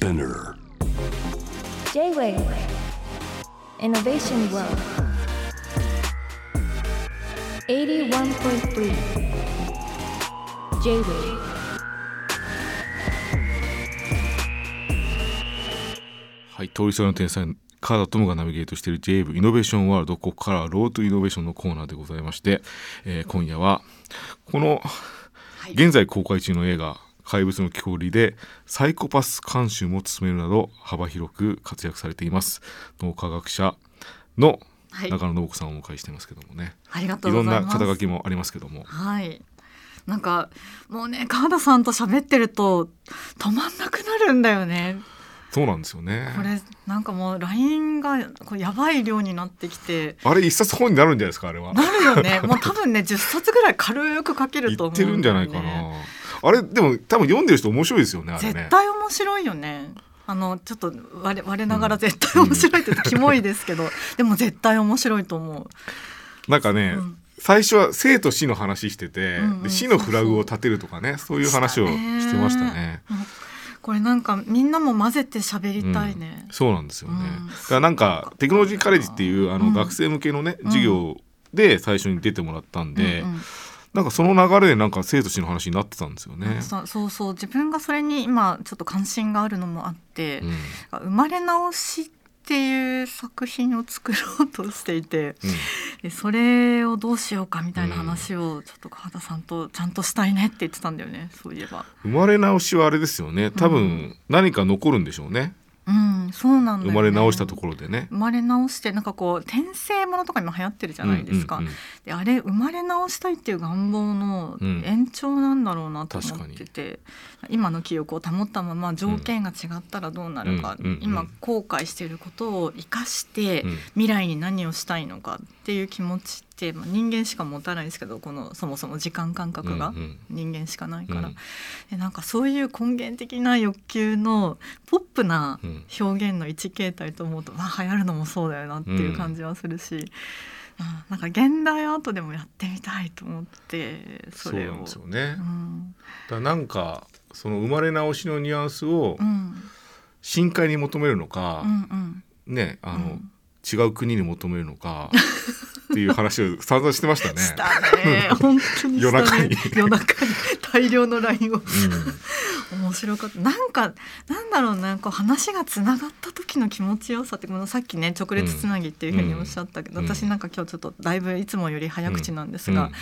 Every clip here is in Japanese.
Spinner. J-Wave Innovation World. 81.3 J-Wave はい、通りすがりの天才川田智がナビゲートしている JAV イノベーションワールドここからはロートイノベーションのコーナーでございまして、えー今夜はこの現在公開中の映画「怪物の木こり」でサイコパス監修も務めるなど幅広く活躍されています脳科学者のはい中野信子さんをお迎えしてますけどもね、ありがといういます。な肩書きもありますけどもはい。なんかもうね川田さんと喋ってると止まんなくなるんだよね。そうなんですよねこれなんかもう LINE がこうやばい量になってきてあれ一冊本になるんじゃないですかあれはなるよね。もう多分ね10冊ぐらい軽く書けると思うね。言ってるんじゃないかなあれでも多分読んでる人面白いですよねね。絶対面白いよね。あのちょっと我我ながら絶対面白いって言うとキモいですけど、でも絶対面白いと思う。なんかね、うん。最初は生と死の話してて、うんうんで死のフラグを立てるとかねそういう話をしてましたね。これなんかみんなも混ぜて喋りたいね。うん。そうなんですよね。うん。だからなんかテクノロジーカレッジっていうあのうん。学生向けのね、うん授業で最初に出てもらったんで、うんうんなんかその流れでなんか生と死の話になってたんですよね。そうそう自分がそれに今ちょっと関心があるのもあってうん、生まれ直しっていう作品を作ろうとしていてでそれをどうしようかみたいな話をちょっと川田さんとちゃんとしたいねって言ってたんだよねそういえば。生まれ直しはあれですよね。多分うん。何か残るんでしょうね、うん、そうなんね、生まれ直したところでね。生まれ直してなんかこう転生ものとか今流行ってるじゃないですか、うんうんうんであれ生まれ直したいっていう願望のうん延長なんだろうなと思ってて、今の記憶を保ったまま条件が違ったらどうなるか、うんうんうん今後悔していることを生かしてうん。未来に何をしたいのかっていう気持ちって、まあ、人間しか持たないですけどこのそもそも時間感覚がうんうん。人間しかないから、うん。でなんかそういう根源的な欲求のポップなうん。表現の一形態と思うと、まあ流行るのもそうだよなっていう感じはするし、あなんか現代アートでもやってみたいと思ってそれを。そうなんですよね。うん。だなんかその生まれ直しのニュアンスをうん。深海に求めるのかう、ん。ねあの、うん違う国に求めるのかっていう話を散々してましたね。したね。本当にね。夜中に。夜中に。大量の LINE を。うん面白かった。なんかなんだろうなこう話がつながった時の気持ちよさってこのさっきね直列つなぎっていうふうにおっしゃったけど、うん。私なんか今日ちょっとだいぶいつもより早口なんですが、うん。うん。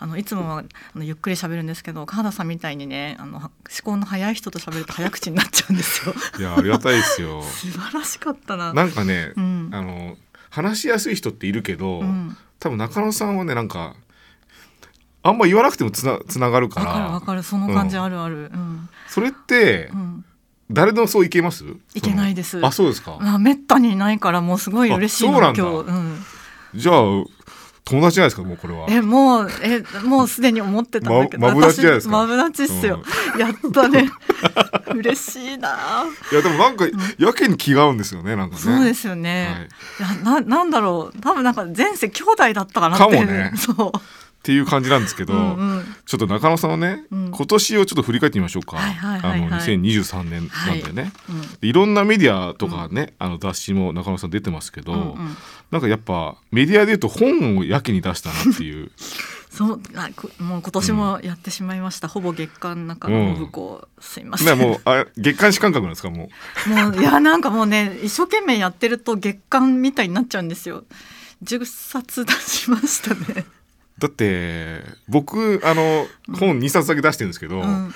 あのいつもはあのゆっくり喋るんですけど川田さんみたいにねあの思考の早い人と喋ると早口になっちゃうんですよ。いやありがたいですよ。素晴らしかったな。なんかね、うん。あの話しやすい人っているけど、うん。多分中野さんはねなんかあんま言わなくてもつなつながるかわかるわからる。その感じあるある。うん、それってうん。誰でもそういけます？いけないです。あそうですか、まあ、めったにいないからもうすごい嬉しいな今日、うん、じゃあ友達じゃないですかもうこれは。えもうえもうすでに思ってたんだけど、まマブダチじゃないですか。私マブダチっすよ、やったね。嬉しいな。いやでもなんかやけに気が合うんですよねなんかね。そうですよね、い、やななんだろう。多分なんか前世兄弟だったかなって。かもね。そうっていう感じなんですけど、うんうん。ちょっと中野さんはね、うん。今年をちょっと振り返ってみましょうか、はいはいはいはい。あの2023年なんでね、うん。でいろんなメディアとかね、あの雑誌も中野さん出てますけど、うんうん。なんかやっぱメディアで言うと本をやけに出したなっていう。そうあこもう今年もやってしまいました、ほぼ月間中野信子、すいません。ねもうあ月刊誌感覚なんですかもう。もういやなんかもうね一生懸命やってると月間みたいになっちゃうんですよ。10冊出しましたねだって僕あの本2冊だけ出してるんですけど、うん。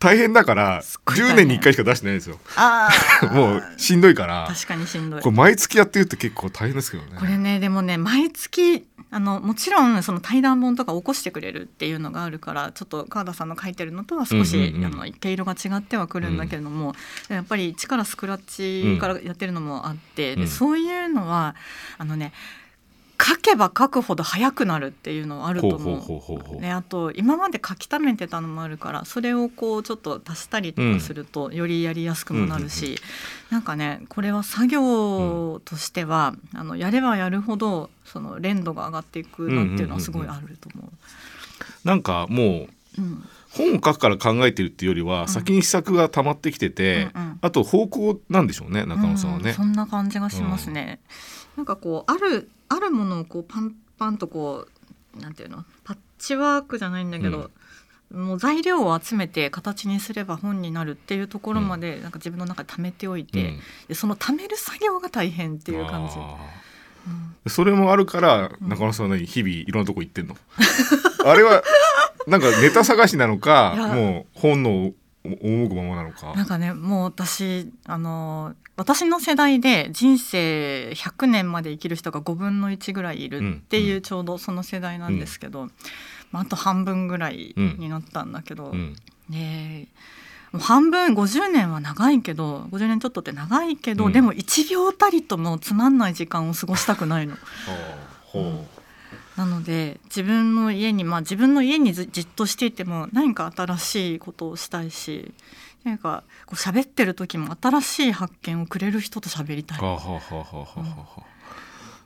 大変だから10すっごい大変。年に1回しか出してないんですよ。ああ もうしんどいから。確かにしんどい。これ毎月やってるって結構大変ですけどね。これねでもね毎月あのもちろんその対談本とか起こしてくれるっていうのがあるからちょっと川田さんの書いてるのとは少し、うんうんうん。あの毛色が違ってはくるんだけれども、やっぱり力スクラッチからやってるのもあって、うん。でそういうのはあのね書けば書くほど早くなるっていうのはあると思う。ね、あと今まで書き溜めてたのもあるからそれをこうちょっと足したりとかするとよりやりやすくもなるし、うんうんなんかねこれは作業としては、あのやればやるほどその連度が上がっていくなっていうのはすごいあると思う。なんかもううん本を書くから考えてるっていうよりは、先に試作が溜まってきてて、うんうんあと方向なんでしょうね中野さんはねうん。そんな感じがしますね。なんかこうあるあるものをこうパンパンとこうなんていうの？パッチワークじゃないんだけど、もう材料を集めて形にすれば本になるっていうところまでなんか自分の中で貯めておいて、うん。でその貯める作業が大変っていう感じ。それもあるからうん。中野さんは何日々いろんなとこ行ってんの？あれはなんかネタ探しなのかもう本の赴くままなのか。なんかねもう私あの私の世代で人生100年まで生きる人が5分の1ぐらいいるっていううん。ちょうどその世代なんですけど、まあ、あと半分ぐらいになったんだけど、うん。う半分50年は長いけど50年ちょっとって長いけど、うん。でも1秒たりともつまんない時間を過ごしたくないの。ほなので自分の家にまあ自分の家にずじっとしていても何か新しいことをしたいし何かこう喋ってる時も新しい発見をくれる人と喋りたい。うはあはあはあはあはあはあ。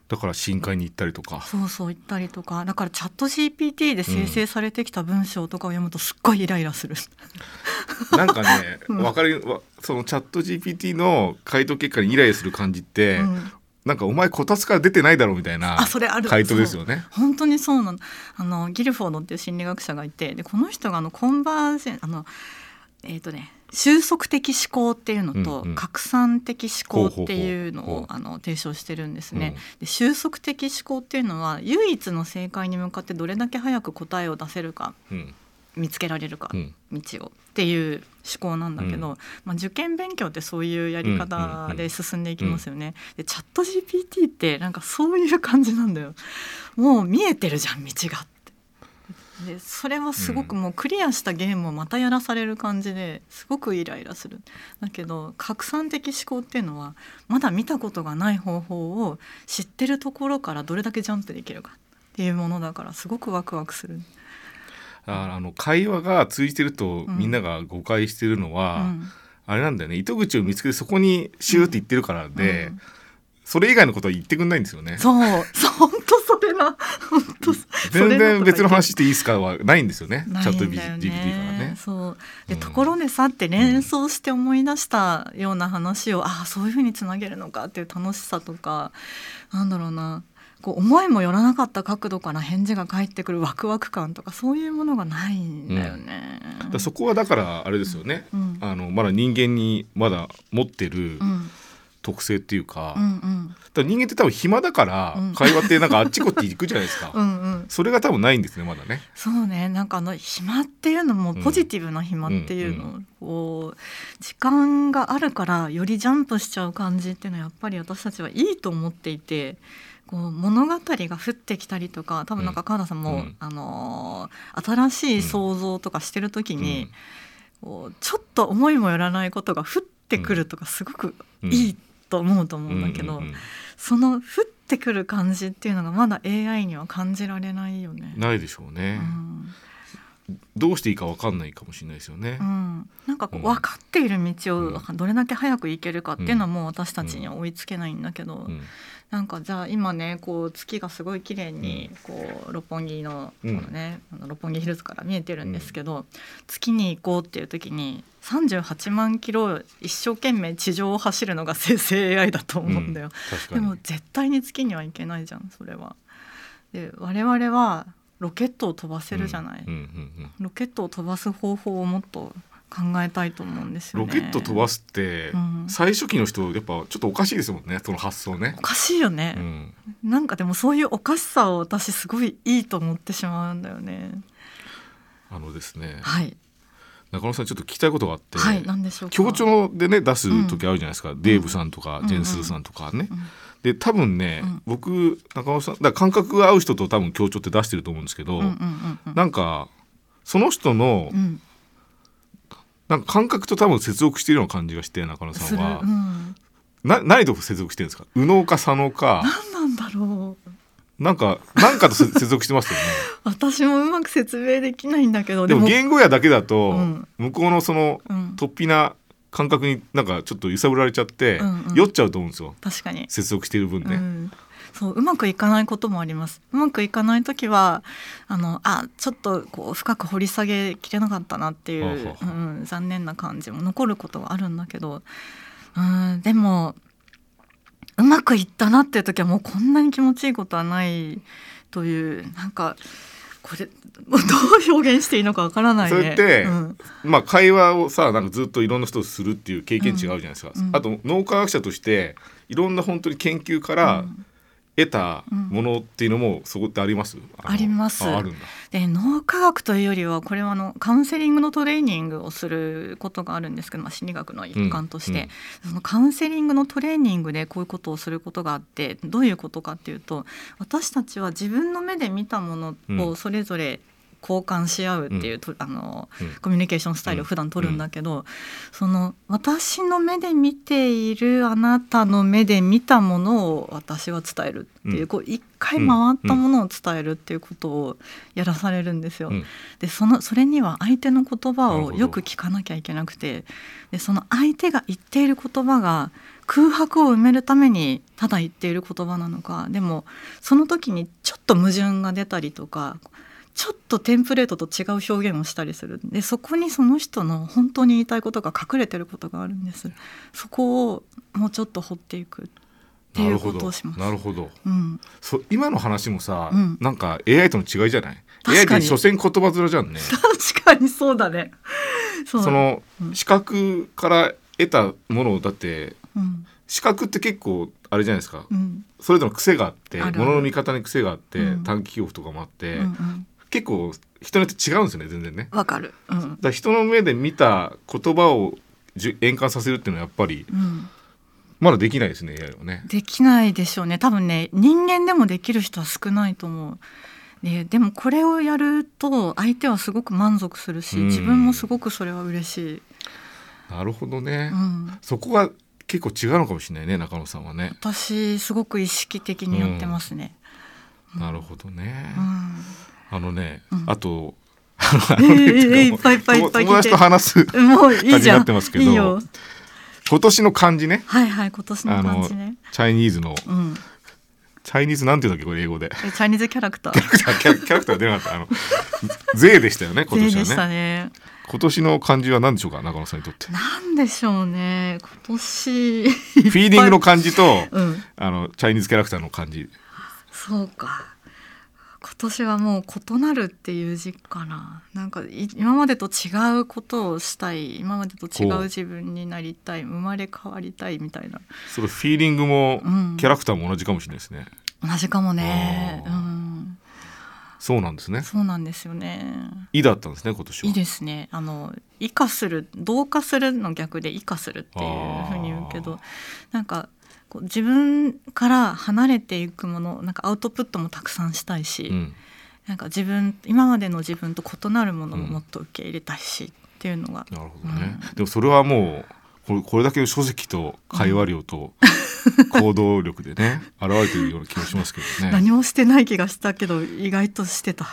だから深海に行ったりとか。そうそう言ったりとか。だからチャット GPT で生成されてきた文章とかを読むとすっごいイライラする。なんかね、うん。わかるわそのチャット GPT の回答結果にイライラする感じって、うんなんかお前こたつから出てないだろうみたいなあそれある。回答ですよね。本当にそうなのあのギルフォードっていう心理学者がいてでこの人があのコンバージェンあのえっ、とね収束的思考っていうのと、うんうん。拡散的思考っていうのをあの提唱してるんですね。うん。で収束的思考っていうのは唯一の正解に向かってどれだけ早く答えを出せるか。うん見つけられるか、うん道をっていう思考なんだけど、うんまあ、受験勉強ってそういうやり方うんで進んでいきますよね。でチャット GPT ってなんかそういう感じなんだよ。もう見えてるじゃん道がって。でそれはすごくもうクリアしたゲームをまたやらされる感じですごくイライラする。だけど拡散的思考っていうのはまだ見たことがない方法を知ってるところからどれだけジャンプできるかっていうものだからすごくワクワクする。ああの会話が通じてるとうんみんなが誤解してるのは、うん。あれなんだよね。糸口を見つけてそこにシューって言ってるからで、うん。それ以外のことは言ってくんないんですよね。そう、そう本当それな、本当。全然別の話していいですかはないんですよね。チャット GPT からね。そう。で、うん。ところでさって連想して思い出したような話を、ああそういうふうにつなげるのかっていう楽しさとかなんだろうなこう思いもよらなかった角度から返事が返ってくるワクワク感とかそういうものがないんだよね。だからそこはだからあれですよね。うん。あのまだ人間にまだ持ってるうん。特性っていうか,、うんうん。人間って多分暇だからうん。会話ってなんかあっちこっち行くじゃないですか。うんうん。それが多分ないんですねまだね。そうね。なんかあの暇っていうのもポジティブな暇っていうのを、うんこう時間があるからよりジャンプしちゃう感じっていうのはやっぱり私たちはいいと思っていてこう物語が降ってきたりとか多分なんか川田さんも、うん。あのー新しい想像とかしてる時に、こうちょっと思いもよらないことが降ってくるとかすごくうん。いいと思うと思うんだけど、うんうんうん。その降ってくる感じっていうのがまだ AI には感じられないよね。ないでしょうね、どうしていいかわかんないかもしれないですよね。う。ん、なんかこううん。分かっている道をうどれだけ早く行けるかっていうのはもう私たちには追いつけないんだけど、うんなんかじゃあ今ねこう月がすごい綺麗にこう六本木のこうんのね、あの六本木ヒルズから見えてるんですけど、月に行こうっていう時に38万キロ一生懸命地上を走るのが生成 AI だと思うんだよ。確かにでも絶対に月には行けないじゃんそれは。で我々はロケットを飛ばせるじゃない。うんうんうんロケットを飛ばす方法をもっと考えたいと思うんですよね。ロケット飛ばすって、うん。最初期の人やっぱちょっとおかしいですもんねその発想ね。お。かしいよね、うん、なんかでもそういうおかしさを私すごいいいと思ってしまうんだよね。あのですねはい。中野さんちょっと聞きたいことがあって、はいなんでしょうか？協調でね出す時あるじゃないですか、デーブさんとか、うんジェンスーさんとかね。うんで多分ね、うん。僕中野さんだ感覚が合う人と多分協調って出してると思うんですけど、うんうんうんうん。なんかその人の、うんなんか感覚と多分接続しているような感じがして中野さんは、うん、な何と接続してるんですか？右脳か左脳か。何なんだろう。なんかなんかとせ 接続してますよね。私もうまく説明できないんだけどでも言語やだけだと、うん。向こうのそのうん、突飛な感覚になんかちょっと揺さぶられちゃって、うんうん。酔っちゃうと思うんですよ。確かに、接続している分ね。うん、そううまくいかないこともあります。うまくいかない時はあのあちょっとこう深く掘り下げきれなかったなっていう、うん、残念な感じも残ることはあるんだけどうんでもうまくいったなっていう時はもうこんなに気持ちいいことはないというなんかこれ どう表現していいのかわからないね。それってうん。まあ会話をさなんかずっといろんな人とするっていう経験値があるじゃないですか、うん。うん。あと脳科学者としていろんな本当に研究からうん得たものっていうのもそこってあります、のあります。ああるんだ。で脳科学というよりはこれはあのカウンセリングのトレーニングをすることがあるんですけど、まあ、心理学の一環として、そのカウンセリングのトレーニングでこういうことをすることがあってどういうことかっていうと私たちは自分の目で見たものをそれぞれ交換し合うっていう、とあのうん。コミュニケーションスタイルを普段取るんだけど、その私の目で見ているあなたの目で見たものを私は伝えるっていう,、うん。こう一回回ったものを伝えるっていうことをやらされるんですよ。うん。でそのそれには相手の言葉をよく聞かなきゃいけなくてでその相手が言っている言葉が空白を埋めるためにただ言っている言葉なのかでもその時にちょっと矛盾が出たりとかちょっとテンプレートと違う表現をしたりするでそこにその人の本当に言いたいことが隠れてることがあるんです。そこをもうちょっと掘っていくっていうことをします。なるほど。うん、そ今の話もさ、うん。なんか AI との違いじゃない？確 AI って所詮言葉面じゃんね。確かにそうだね。そのうん。視覚から得たものをだってうん視覚って結構あれじゃないですか、うんそれぞれの癖があってある物の見方に癖があって、うん短期記憶とかもあって、うんうん結構人によって違うんですよね全然ね。わかる。うんだ人の目で見た言葉をじゅ変換させるっていうのはやっぱりうん、まだできないですね AI はね。できないでしょうね多分ね人間でもできる人は少ないと思う。ででもこれをやると相手はすごく満足するしうん自分もすごくそれは嬉しい。なるほどね、うん、そこが結構違うのかもしれないね中野さんはね。私すごく意識的にやってますね。なるほどね。うんあのね、うん。あと、ええええいっぱいいっぱいいっぱい。聞いて友達と話すもういい感じにじゃん。なってますけどいいよ。今年の漢字ね。はいはい今年の感じね。チャイニーズの。うん。チャイニーズなんていうんだっけこれ英語で。えチャイニーズキャラクター。キャラキャラクター出なかった。あの 税でしたよね今年でしたはね。ね。今年の漢字は何でしょうか中野さんにとって。フなんでしょうね。今年。ィーリングの漢字と、うん。あのチャイニーズキャラクターの漢字。そうか今年はもう異なるっていう字かななんかい今までと違うことをしたい今までと違ほうう自分になりたい生まれ変わりたいみたいな。それフィーリングも、うん。キャラクターも同じかもしれないですね。同じかもね。うん。そうなんですね。そうなんですよね「い」だったんですね今年は。いいですね。あの生かする同化するの逆で生かするっていうふうに言うけどなんかこう自分から離れていくものなんかアウトプットもたくさんしたいし、うん。なんか自分今までの自分と異なるものももっと受け入れたいし、っていうのがなるほどね、でもそれはもうこれこれだけの書籍と会話量と 行動力でね現れているような気がしますけどね。何もしてない気がしたけど意外としてた。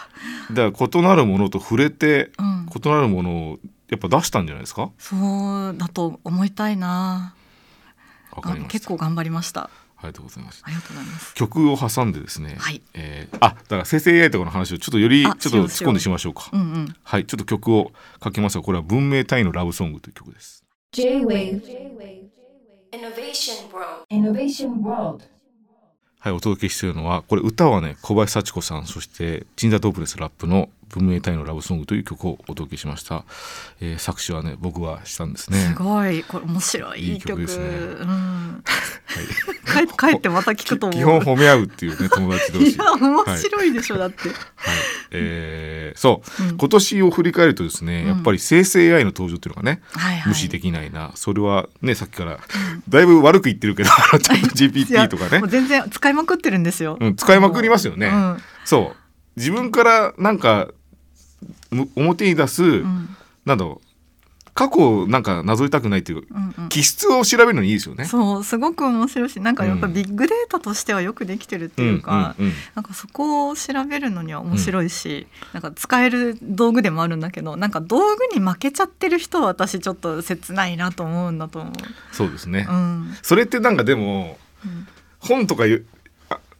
だから異なるものと触れてうん、異なるものをやっぱ出したんじゃないですか？そうだと思いたいな。わかりました結構頑張りました。ありがとうございますありがとうございます。曲を挟んでですね、はいえーあだから生成 AI とかの話をちょっとよりちょあっと突っ込んでしましょうかうんうん。はいちょっと曲をかけますがこれは文明単位のラブソングという曲です J-Wave Innovation World. Innovation World はいお届けしているのはこれ歌はね小林幸子さんそして鎮座ドープレスラップの文明単位のラブソングという曲をお届けしました、えー作詞はね僕はしたんですね。すごい。これ面白い。いい曲ですね。うん。はい。帰 帰ってまた聞くと思う。基本褒め合うっていうね 友達同士。いや面白いでしょ、だって。はい。えーそう、うん。今年を振り返るとですね、うん。やっぱり生成 AI の登場っていうのがね、はいはい。無視できないな。それはねさっきからだいぶ悪く言ってるけどチャット GPT とかね。全然使いまくってるんですよ。うん、使いまくりますよね、うん。そう。自分からなんかむ表に出す、うん。なんだろう過去をなんかなぞりたくないっていううんうん。気質を調べるのにいいですよね。そうすごく面白いしなんかやっぱうん。ビッグデータとしてはよくできてるっていうか、うんうんうん。なんかそこを調べるのには面白いし、なんか使える道具でもあるんだけどなんか道具に負けちゃってる人は私ちょっと切ないなと思うんだと思そうですね、う。うん。それってなんかでもうん。本とか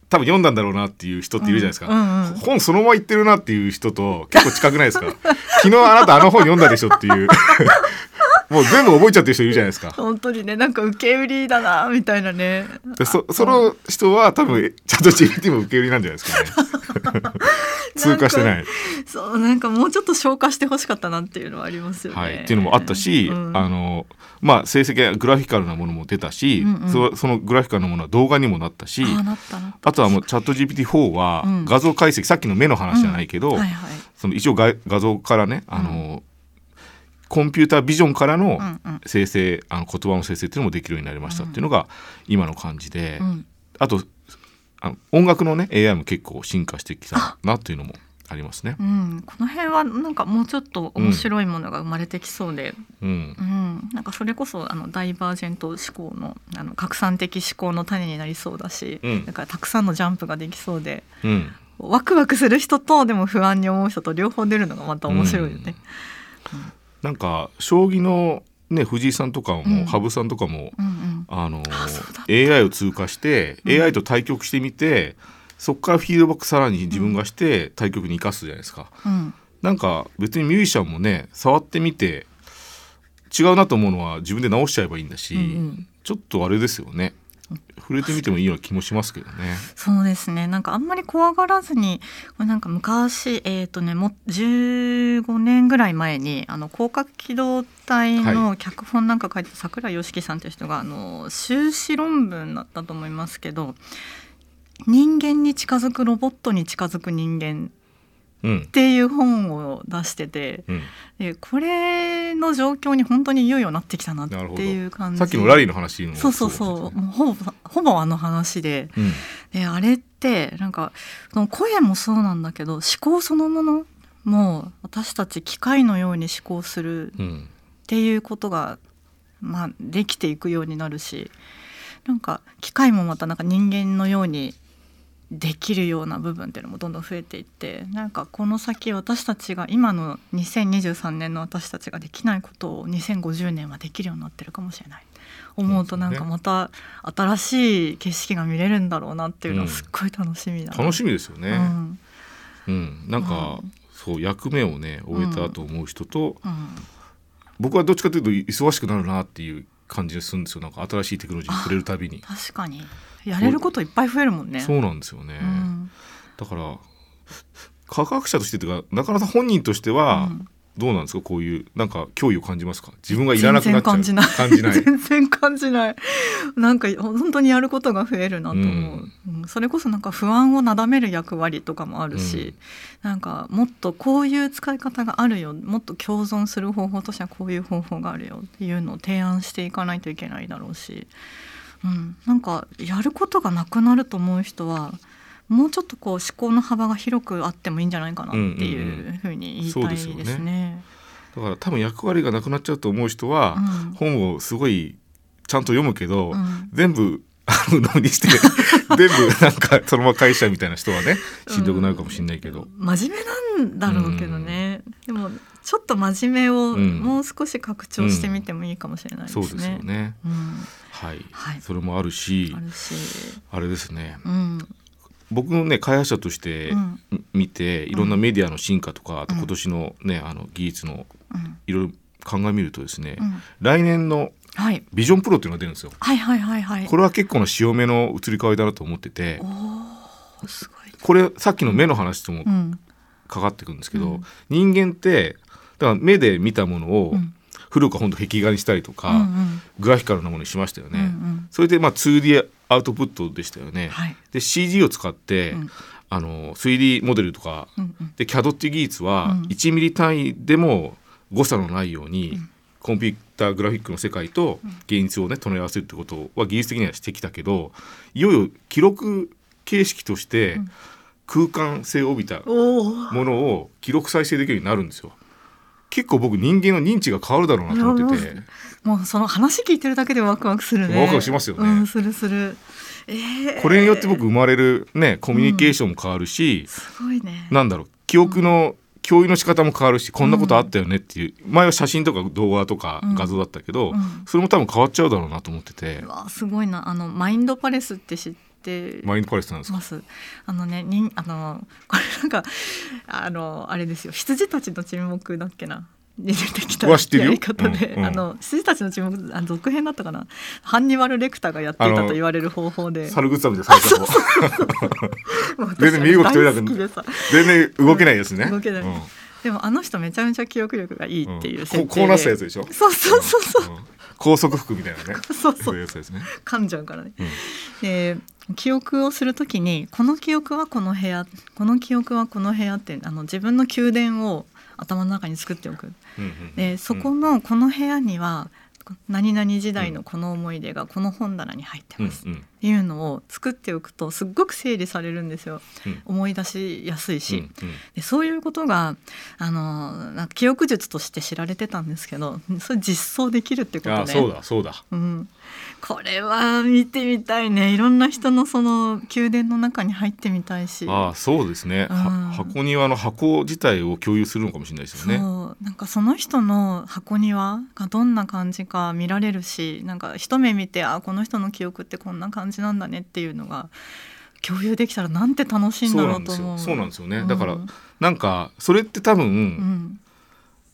多分読んだんだろうなっていう人っているじゃないですか、うんうんうん本そのまま言ってるなっていう人と結構近くないですか。昨日あなたあの本読んだでしょっていう。もう全部覚えちゃってる人いるじゃないですか。本当にねなんか受け売りだなみたいなね。でそその人は多分チャット GPT も受け売りなんじゃないですかね 通過してない。そうなんかもうちょっと消化してほしかったなっていうのはありますよね。はい、っていうのもあったし、うんあのまあ成績がグラフィカルなものも出たし、うんうん。そそのグラフィカルなものは動画にもなったしあなったなった。あとはもうチャット GPT4 はうん。画像解析、さっきの目の話じゃないけど、はいはい。その一応が画像からねあの、コンピュータービジョンからのうんうん。生成あの言葉の生成っていうのもできるようになりましたっていうのが今の感じで、うん。あとあの音楽のね AI も結構進化してきたなっていうのもありますね。うん、この辺はなんかもうちょっと面白いものが生まれてきそうで、うん。うん。なんかそれこそあのダイバージェント思考のあの拡散的思考の種になりそうだし、うん。だからたくさんのジャンプができそうで。うん。ワクワクする人とでも不安に思う人と両方出るのがまた面白いよね。なんか将棋のね藤井さんとかも、うん。羽生さんとかもうんうんあの AI を通過して、うん。AI と対局してみてそこからフィードバックさらに自分がして対局に生かすじゃないですか。うん。なんか別にミュージシャンもね触ってみて違うなと思うのは自分で直しちゃえばいいんだし、うんうん。ちょっとあれですよね触れてみてもいいような気もしますけどね。そうですねなんかあんまり怖がらずにこれなんか昔えっ、とねも15年ぐらい前にあの広角機動隊の脚本なんか書いてた桜井良樹さんという人があの修士論文だったと思いますけど人間に近づくロボットに近づく人間うんっていう本を出しててうん、でこれの状況に本当にいよいよなってきたなっていう感じ。さっきのラリーの話もそうそうそう。もうほぼほぼあの話で。うん。であれってなんかその声もそうなんだけど思考そのものも私たち機械のように思考するうん。っていうことが、まあ、できていくようになるしなんか機械もまたなんか人間のようにできるような部分っていうのもどんどん増えていってなんかこの先私たちが今の2023年の私たちができないことを2050年はできるようになってるかもしれない。思うとなんかまた新しい景色が見れるんだろうなっていうのはすっごい楽しみだな、楽しみですよね。うん。うん、なんか、うん。そう役目をね終えたと思う人と、うん。僕はどっちかというと忙しくなるなっていう感じがするんですよ。なんか新しいテクノロジーに触れるたびに。確かにやれることいっぱい増えるもんね。そうなんですよね、うん。だから科学者としてというかなかなか本人としてはうん。どうなんですか？こういうなんか脅威を感じますか？自分がいらなくなっちゃう。全然感じない。全然感じない。なんか本当にやることが増えるなと思う、うん。それこそなんか不安をなだめる役割とかもあるし、なんかもっとこういう使い方があるよ。もっと共存する方法としてはこういう方法があるよっていうのを提案していかないといけないだろうし、うん、なんかやることがなくなると思う人はもうちょっとこう思考の幅が広くあってもいいんじゃないかなっていうふうに言いたいですそうですよね。だから多分役割がなくなっちゃうと思う人は、うん。本をすごいちゃんと読むけど、うん。全部あの脳にして 全部なんかそのまま返しちゃうみたいな人はねしんどくなるかもしれないけど、真面目なんだろうけどね、でもちょっと真面目をうん。もう少し拡張してみてもいいかもしれないですね。そうですよね。うん、はい、はいそれもあるしあれですね。うん。僕のね開発者として見ていろんなメディアの進化とか、今年のねあの技術のうんいろいろ鑑みるとですね、うん。来年のはいビジョンプロっていうのが出るんですよ。はいはいはいはい。これは結構な潮目の移り変わりだなと思ってておーすごい。これさっきの目の話ともうんかかってくるんですけど、うん人間ってだから目で見たものをうん古くは本当壁画にしたりとか、うんうんグラフィカルなものにしましたよね。うんうんそれでまあ 2D アウトプットでしたよね。はい。で CG を使って、うんあの 3D モデルとかうんうんで CAD っていう技術はうん1ミリ単位でも誤差のないように、うんコンピューターグラフィックの世界と現実をね隣り合わせるってことは技術的にはしてきたけどいよいよ記録形式としてうん空間性を帯びた。ものを記録再生できるようになるんですよ。結構僕人間の認知が変わるだろうなと思っててもうその話聞いてるだけでワクワクするね。ワクワクしますよねうんするする。えー、これによって僕生まれるねコミュニケーションも変わるし、すごいね。なんだろう記憶の共有の仕方も変わるしこんなことあったよねっていう。前は写真とか動画とかうん。画像だったけど、うん。それも多分変わっちゃうだろうなと思ってて。う、わすごいな。あのマインドパレスって知っってマインドパレスなんですか？あのね、にあのこれなんかあのあれですよ。羊たちの沈黙だっけな？に出てきたやり方で、うんうん。あの羊たちの沈黙あ続編だったかな？ハンニバルレクターがやっていたと言われる方法で。サルグッザムで最初 全然身動き取れなく全然動けないですね。動けない。うん。でもあの人めちゃめちゃ記憶力がいいっていう設定で、ここうなったやつでしょ？そうそうそうそう、うん。高速服みたいなね。そうそう。いうやつですね。噛んじゃうからね。うん。で記憶をするときにこの記憶はこの部屋この記憶はこの部屋ってあの自分の宮殿を頭の中に作っておく。うんうんでそこのこの部屋には何々時代のこの思い出がこの本棚に入ってうんます。っうん。ていうのを作っておくとすっごく整理されるんですよ。うん。思い出しやすいし、うんうん。でそういうことがあのなんか記憶術として知られてたんですけどそれ実装できるってことねあそうだそうだ。うん、これは見てみたいね。いろんな人のその宮殿の中に入ってみたいし。ああそうですね、うん。は箱庭の箱自体を共有するのかもしれないですよね。そう。なんかその人の箱庭がどんな感じか見られるしなんか一目見てあこの人の記憶ってこんな感じなんだねっていうのが共有できたらなんて楽しいんだろうと思う。そうなんですよ。ね。うん。だからなんかそれって多分、うん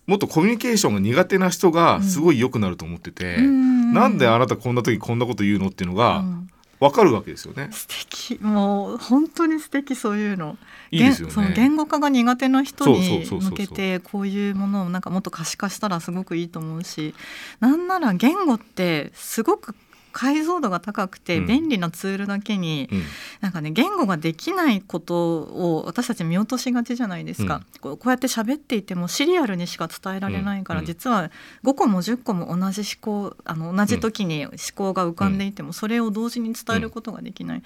もっとコミュニケーションが苦手な人がすごい良くなると思ってて、うん。なんであなたこんな時こんなこと言うのっていうのがうん。分かるわけですよね。素敵。もう本当に素敵そういうの。いいですよね。言その言語化が苦手な人に向けてこういうものをなんかもっと可視化したらすごくいいと思うしなんなら言語ってすごく解像度が高くてうん。便利なツールだけに、うん。なんかね言語ができないことを私たち見落としがちじゃないですか、こうこうやって喋っていてもシリアルにしか伝えられないから、うん。実は5個も10個も同じ思考あの同じ時に思考が浮かんでいても、それを同時に伝えることができない、うん。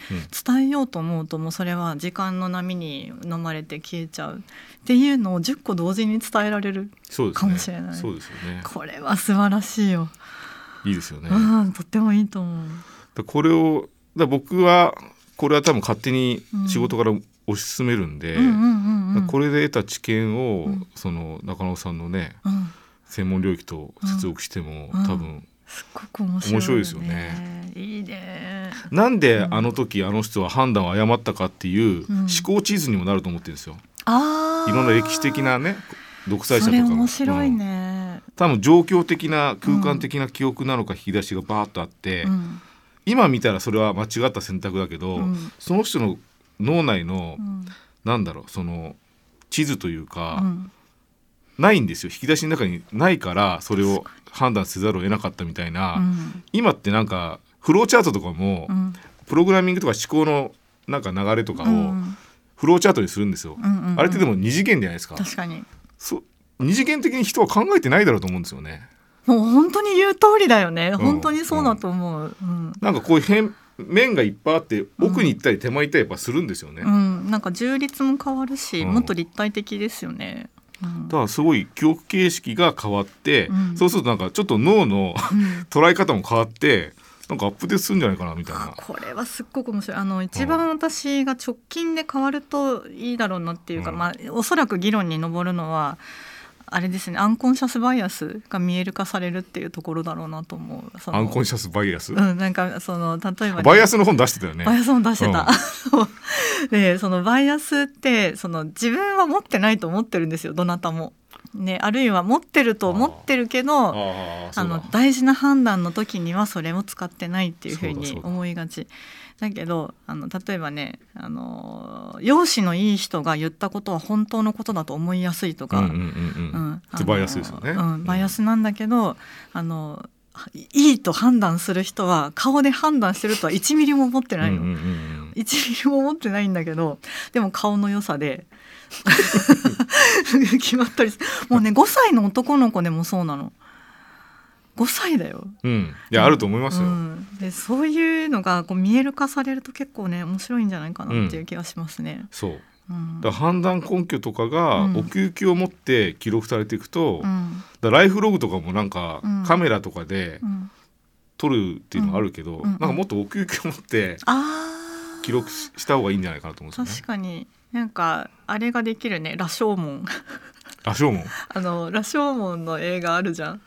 伝えようと思うともうそれは時間の波に飲まれて消えちゃう。っていうのを10個同時に伝えられるかもしれない。そうですよね。これは素晴らしいよ、いいですよね。うんとってもいいと思う。だこれをだ僕はこれは多分勝手に仕事から推し進めるんで、これで得た知見を、うんその中野さんのねうん専門領域と接続しても、うん多分すっごく面白い,、面白いですよね。いいね。なんでうんあの時あの人は判断を誤ったかっていううん思考地図にもなると思ってるんですよ。ああ。いろんな歴史的なね独裁者とかも面白いうんね。多分状況的な空間的な記憶なのか引き出しがバーッとあって、うん。今見たらそれは間違った選択だけど、うん。その人の脳内の、うん。なんだろうその地図というか、うん。ないんですよ。引き出しの中にないからそれを判断せざるを得なかったみたいな、うん。今ってなんかフローチャートとかも、うん。プログラミングとか思考のなんか流れとかをうん。フローチャートにするんですよ。うんうんうん。あれってでも二次元じゃないですか。確かに。そ二次元的に人は考えてないだろうと思うんですよね。もう本当に言う通りだよね。ん本当にそうだと思う。うん。なんかこういう変面がいっぱいあって奥に行ったり手前行ったりやっぱするんですよね。だうん、なんか重率も変わるし、うんもっと立体的ですよね。うんからすごい記憶形式が変わって、うんそうするとなんかちょっと脳のう ん捉え方も変わってなんかアップデートするんじゃないかなみたいな。これはすっごく面白いあの一番私が直近で変わるといいだろうなっていうか、うんまあ、おそらく議論に上るのはあれですねアンコンシャスバイアスが見える化されるっていうところだろうなと思う。アンコンシャスバイアス、うん、なんかその例えばね、バイアスの本出してたよね。バイアスも出してた。でそのバイアスってその自分は持ってないと思ってるんですよどなたも。ね、あるいは持ってると思ってるけどあの大事な判断の時にはそれを使ってないっていうふうに思いがちだけどあの例えばねあの容姿のいい人が言ったことは本当のことだと思いやすいとか、うんバイアスですよね。うん、バイアスなんだけど、あのいいと判断する人は顔で判断してるとは1ミリも思ってないの。うんうんうんうん1ミリも思ってないんだけどでも顔の良さで 決まったりもうね 5歳の男の子でもそうなの5歳だよ。うん、いやあると思いますよ。うん、でそういうのがこう見える化されると結構ね面白いんじゃないかなっていう気がしますね。そう。うん。だから判断根拠とかがうん。奥行きを持って記録されていくと、だライフログとかもなんかうん。カメラとかでうん。撮るっていうのがあるけど、なんかもっと奥行きを持って記録しした方がいいんじゃないかなと思うんですよね。確かに。なんかあれができるね。羅生門。あ、しょうもん。あの羅生門の映画あるじゃん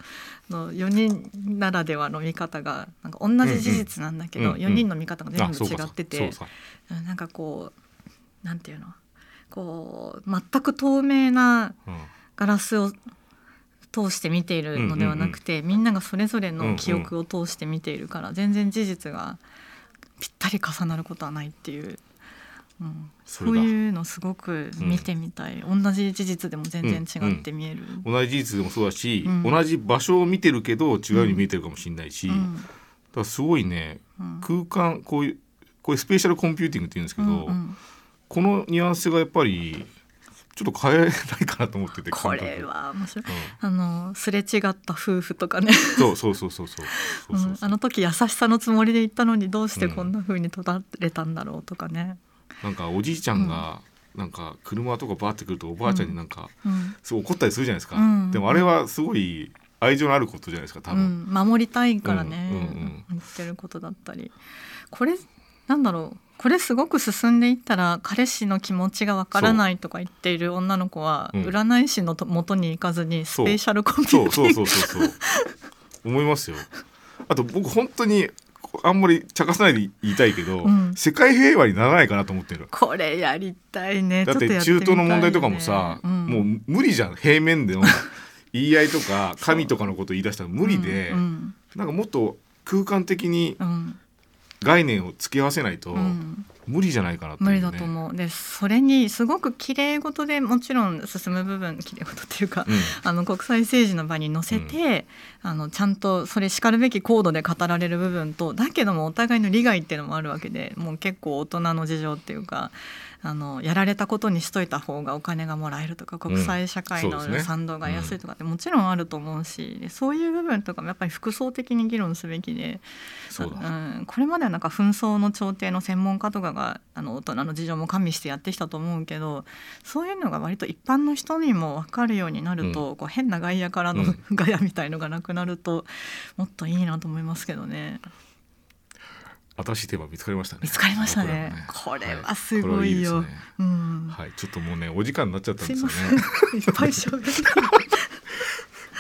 の4人ならではの見方がなんか同じ事実なんだけど、うんうん4人の見方が全部違ってて、そうかなんかこうなんていうの？こう全く透明なうんガラスを通して見ているのではなくて、みんながそれぞれうんうんの記憶を通して見ているから、全然事実がぴったり重なることはないっていう、うん、そういうのすごく見てみたい、同じ事実でも全然違って見える。同じ事実でもそうだし、うん。同じ場所を見てるけど違うように見えてるかもしれないし、だうん。からすごいねうん。空間こういうこういうスペシャルコンピューティングって言うんですけど、うんうん。このニュアンスがやっぱりちょっと変えないかなと思ってて これは面白い。うん。あのすれ違った夫婦とかね、そうそうそうそうそう。そうそううん。あの時優しさのつもりで言ったのにどうしてこんな風に取られたんだろうとかね。なんかおじいちゃんが、なんか車とかバーってくるとおばあちゃんになんか、うん。すごい怒ったりするじゃないですか、うん。でもあれはすごい愛情のあることじゃないですか多分、うん、守りたいからね、うんうんうん。言ってることだったり。これなんだろう。これすごく進んでいったら彼氏の気持ちがわからないとか言っている女の子はうん。占い師のと元に行かずにスそう。ペシャルコンピそうューティングそうそうそうそう。思いますよ。あと僕本当にあんまり茶化さないで言いたいけど、うん。世界平和にならないかなと思ってる。これやりたいね。だって中東の問題とかもさ、うん。もう無理じゃん平面での。言い合いとか神とかのこと言い出したら無理で、うん。なんかもっと空間的にうん概念を付き合わせないとうん。無理じゃないかなと、無理だと思う。でそれにすごく綺麗事でもちろん進む部分 綺麗事っていうか、うん。あの国際政治の場に乗せて、あのちゃんとそれしかるべき高度で語られる部分とだけどもお互いの利害っていうのもあるわけでもう結構大人の事情っていうかあのやられたことにしといた方がお金がもらえるとか国際社会の賛同が安いとかってもちろんあると思うし、でそういう部分とかもやっぱり複層的に議論すべきで。そうだ、うん、これまではなんか紛争の調停の専門家とかがあの大人の事情も加味してやってきたと思うけどそういうのが割と一般の人にも分かるようになると、こう変な外野からの、うん。ガヤみたいのがなくなるともっといいなと思いますけどね新しいテーマ見つかりましたね。見つかりましたね。これはすごいよ、はいちょっともうねお時間になっちゃったんですよまねいっぱい喋る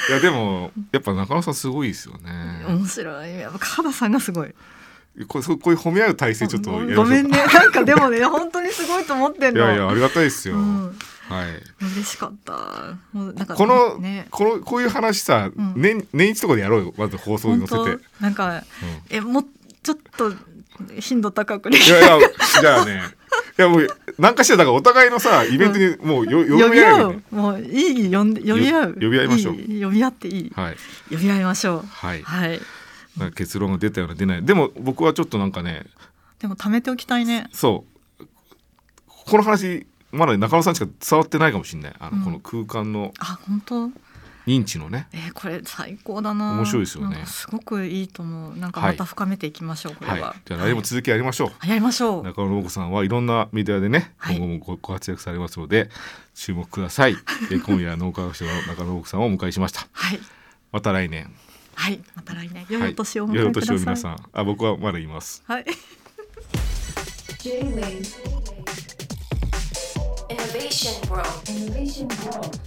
いやでもやっぱ中野さんすごいですよね。面白い。やっぱ加田さんがすごい。こうこういう褒め合う体制ちょっとごめんね。なんかでもね本当にすごいと思ってんの。いやいやありがたいですよ、うん。はい。嬉しかった。もうなんかこの、ね。このこういう話さ、ん。年年一とかでやろうよ。まず放送に本載せて。当？なんかうん。えもうちょっと頻度高くね。いやいやじゃあね。いやもう何かしらだからお互いのさイベントにもうよ、呼び合呼び合う。もういい呼んで呼び合う。呼び合いましょう。いい呼び合っていい。はい。呼び合いましょう。はい、はい。結論が出たような出ない。でも僕はちょっとなんかねでも貯めておきたいね。そう。この話まだ中野さんしか伝わってないかもしれない。あの、うん。この空間の。あ本当？認知のね。えーこれ最高だな。面白いですよね。すごくいいと思う。なんかはい。また深めていきましょう、こは。い。れはじゃあ来年も続きやりましょう、はいやりましょう。中野信子さんはいろんなメディアでね、はい。今後もごご活躍されますので注目ください。で今夜脳科学者の中野信子さんをお迎えしました。はい。また来年。はい。また来年。良はい。いお年をお良いお迎えください、年を皆さん。あ僕はまだいます。はい。J-Wave. Innovation World. Innovation World